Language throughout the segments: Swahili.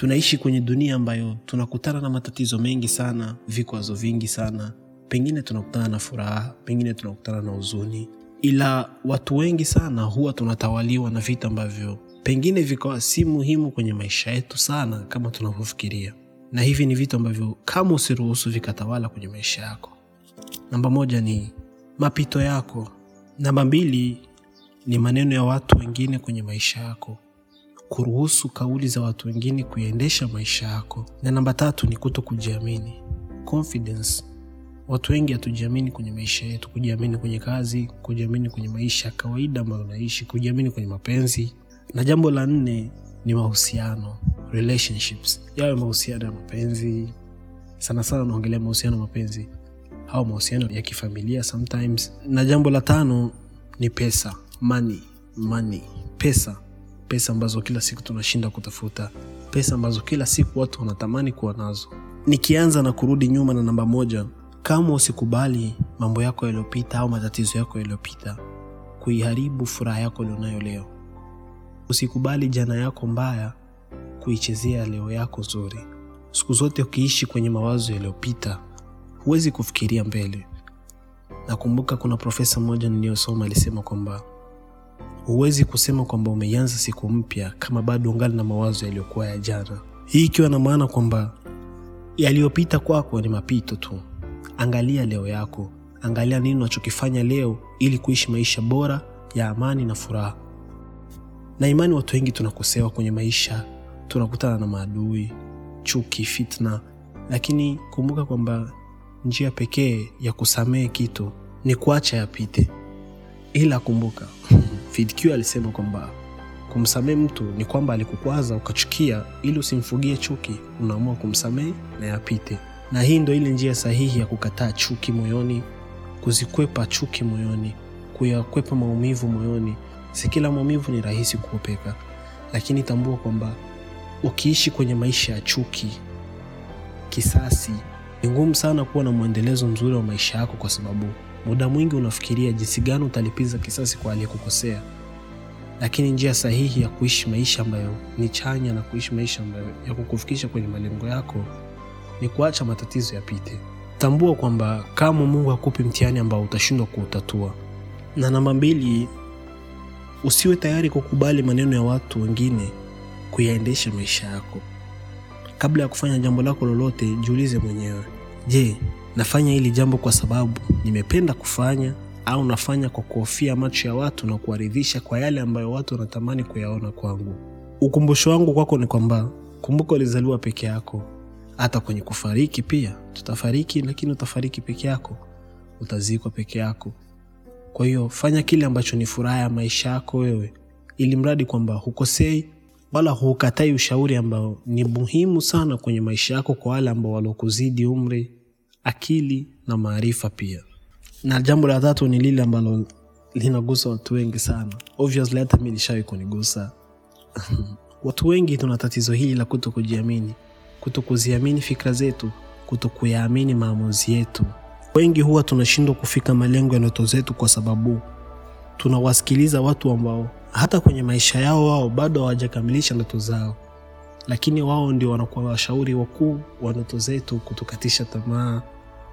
tunaishi kwenye dunia ambayo tunakutana na matatizo mengi sana vikwazo vingi sana. Pengine tunakutana na furaha pengine tunakutana na huzuni. Ila watu wengi sana huwa tunatawaliwa na vitu ambavyo pengine vikawa si muhimu kwenye maisha yetu sana kama tunavyofikiria. Na hivi ni vitu ambavyo kama usiruhusu vikatawala kwenye maisha yako. Namba moja ni mapito yako. Namba mbili ni maneno ya watu wengine kwenye maisha yako kuruhusu kauli za watu wengine kuendesha maisha yako. Na namba tatu ni kuto kujiamini. Confidence. Watu wengi hatujiamini kwenye maisha yetu. Kujiamini kwenye kazi kujiamini kwenye maisha ya kawaida ambayo unaishi kujiamini kwenye mapenzi. Na jambo la nne ni mahusiano. Relationships. Yawe mahusiano ya mapenzi. Sana sana unaongelea mahusiano ya mapenzi. Au mahusiano ya kifamilia sometimes. Na jambo la tano ni pesa. Money. Money. Pesa pesa ambazo kila siku tunashinda kutafuta pesa ambazo kila siku watu wanatamani kuwa nazo. Nikianza na kurudi nyuma na namba moja kama usikubali mambo yako yaliyopita au matatizo yako yaliyopita kuiharibu furaha yako ulionayo leo. Usikubali jana yako mbaya kuichezea leo yako nzuri. Siku zote ukiishi kwenye mawazo yaliyopita huwezi kufikiria mbele. Nakumbuka kuna profesa mmoja niliyosoma alisema kwamba huwezi kusema kwamba umeianza siku mpya kama bado ungali na mawazo yaliyokuwa ya jana. Hii ikiwa na maana kwamba yaliyopita kwako ni mapito tu. Angalia leo yako. Angalia nini unachokifanya leo ili kuishi maisha bora ya amani na furaha. Na imani watu wengi tunakosewa kwenye maisha tunakutana na maadui chuki fitna. Lakini kumbuka kwamba njia pekee ya kusamehe kitu ni kuacha yapite. Ila kumbuka fidq alisema kwamba kumsamehe mtu ni kwamba alikukwaza ukachukia ili usimfugie chuki. Unaamua kumsamehe na yapite. Na hii ndo ile njia sahihi ya kukataa chuki moyoni kuzikwepa chuki moyoni kuyakwepa maumivu moyoni. Si kila maumivu ni rahisi kuopeka lakini tambua kwamba ukiishi kwenye maisha ya chuki kisasi ni ngumu sana kuwa na mwendelezo mzuri wa maisha yako kwa sababu muda mwingi unafikiria jinsi gani utalipiza kisasi kwa aliyekukosea. Lakini njia sahihi ya kuishi maisha ambayo ni chanya na kuishi maisha ambayo ya kukufikisha kwenye malengo yako ni kuacha matatizo yapite. Tambua kwamba kama mungu hakupi mtihani ambao utashindwa kuutatua. Na namba mbili usiwe tayari kukubali maneno ya watu wengine kuyaendesha maisha yako. Kabla ya kufanya jambo lako lolote jiulize mwenyewe. Je nafanya hili jambo kwa sababu nimependa kufanya au nafanya kwa kuhofia macho ya watu na kuwaridhisha kwa yale ambayo watu wanatamani kuyaona kwangu. Ukumbusho wangu kwako ni kwamba kumbuka ulizaliwa peke yako. Hata kwenye kufariki pia tutafariki lakini utafariki peke yako. Utazikwa peke yako. Kwa hiyo fanya kile ambacho ni furaha ya maisha yako wewe ili mradi kwamba hukosei wala hukatai ushauri ambao ni muhimu sana kwenye maisha yako kwa wale ambao walokuzidi umri akili na maarifa pia. Na jambo la tatu ni lile ambalo linagusa watu wengi sana. Obviously hata mi lishawi kunigusa. Watu wengi tuna tatizo hili la kuto kujiamini kuto kuziamini fikra zetu kuto kuyaamini maamuzi yetu. Wengi huwa tunashindwa kufika malengo ya ndoto zetu kwa sababu tunawasikiliza watu ambao hata kwenye maisha yao wao bado hawajakamilisha ndoto zao lakini wao ndio wanakuwa washauri wakuu wa ndoto zetu kutukatisha tamaa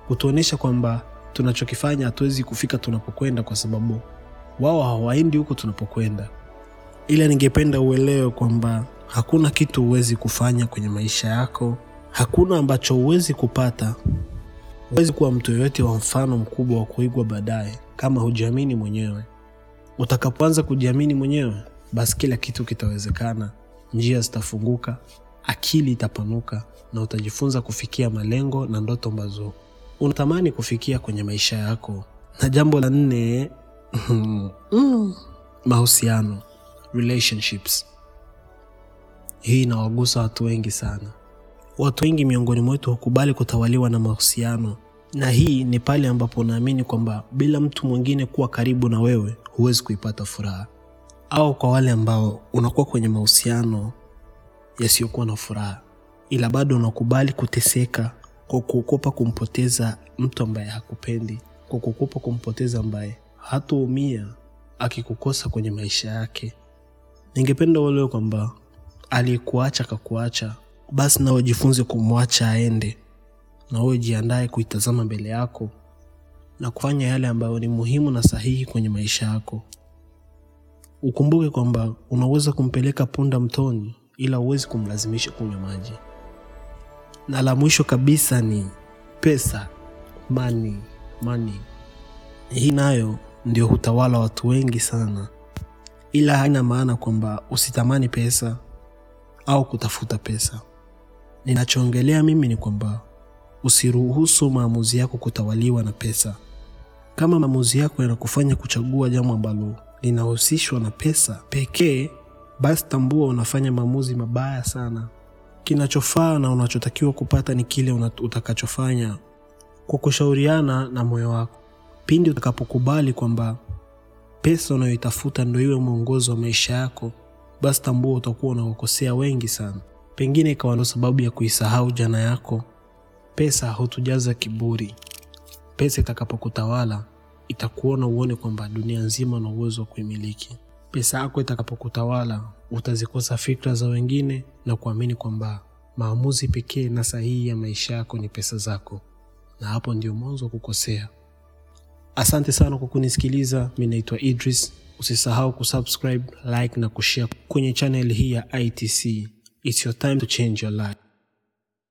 kutuonyesha kwamba tunachokifanya hatuwezi kufika tunapokwenda kwa sababu wao hawaendi huko tunapokwenda. Ila ningependa uelewe kwamba hakuna kitu huwezi kufanya kwenye maisha yako hakuna ambacho huwezi kupata. Huwezi kuwa mtu yoyote wa mfano mkubwa wa kuigwa baadaye kama hujiamini mwenyewe. Utakapoanza kujiamini mwenyewe basi kila kitu kitawezekana njia zitafunguka akili itapanuka na utajifunza kufikia malengo na ndoto ambazo unatamani kufikia kwenye maisha yako. Na jambo la nne mahusiano relationships. Hii inawagusa watu wengi sana. Watu wengi miongoni mwetu hukubali kutawaliwa na mahusiano. Na hii ni pale ambapo unaamini kwamba bila mtu mwingine kuwa karibu na wewe huwezi kuipata furaha au kwa wale ambao unakuwa kwenye mahusiano yasiyokuwa na furaha ila bado unakubali kuteseka kwa kuogopa kumpoteza mtu ambaye hakupendi kwa kuogopa kumpoteza ambaye hatuumia akikukosa kwenye maisha yake ningependa uelewe kwamba aliyekuacha kakuacha basi nawe jifunze kumwacha aende, na wewe jiandae kuitazama mbele yako na kufanya yale ambayo ni muhimu na sahihi kwenye maisha yako. Ukumbuke kwamba unaweza kumpeleka punda mtoni, ila huwezi kumlazimisha kunywa maji. Na la mwisho kabisa ni pesa, money, money. Hii nayo ndio hutawala watu wengi sana, ila haina maana kwamba usitamani pesa au kutafuta pesa. Ninachoongelea mimi ni kwamba usiruhusu maamuzi yako kutawaliwa na pesa. Kama maamuzi yako yanakufanya kuchagua jambo ambalo linahusishwa na pesa pekee, basi tambua unafanya maamuzi mabaya sana. Kinachofaa na unachotakiwa kupata ni kile utakachofanya kwa kushauriana na moyo wako. Pindi utakapokubali kwamba pesa unayoitafuta ndio iwe mwongozo wa maisha yako, basi tambua utakuwa unawakosea wengi sana. Pengine ikawa ndo sababu ya kuisahau jana yako. Pesa hutujaza kiburi. Pesa itakapokutawala itakuona uone kwamba dunia nzima na uwezo wa kuimiliki. Pesa yako itakapokutawala utazikosa fikra za wengine na kuamini kwamba maamuzi pekee na sahihi ya maisha yako ni pesa zako, na hapo ndio mwanzo wa kukosea. Asante sana kwa kunisikiliza. Mi naitwa Idris. Usisahau kusubscribe, like na kushare kwenye channel hii ya ITC. It's your time to change your life.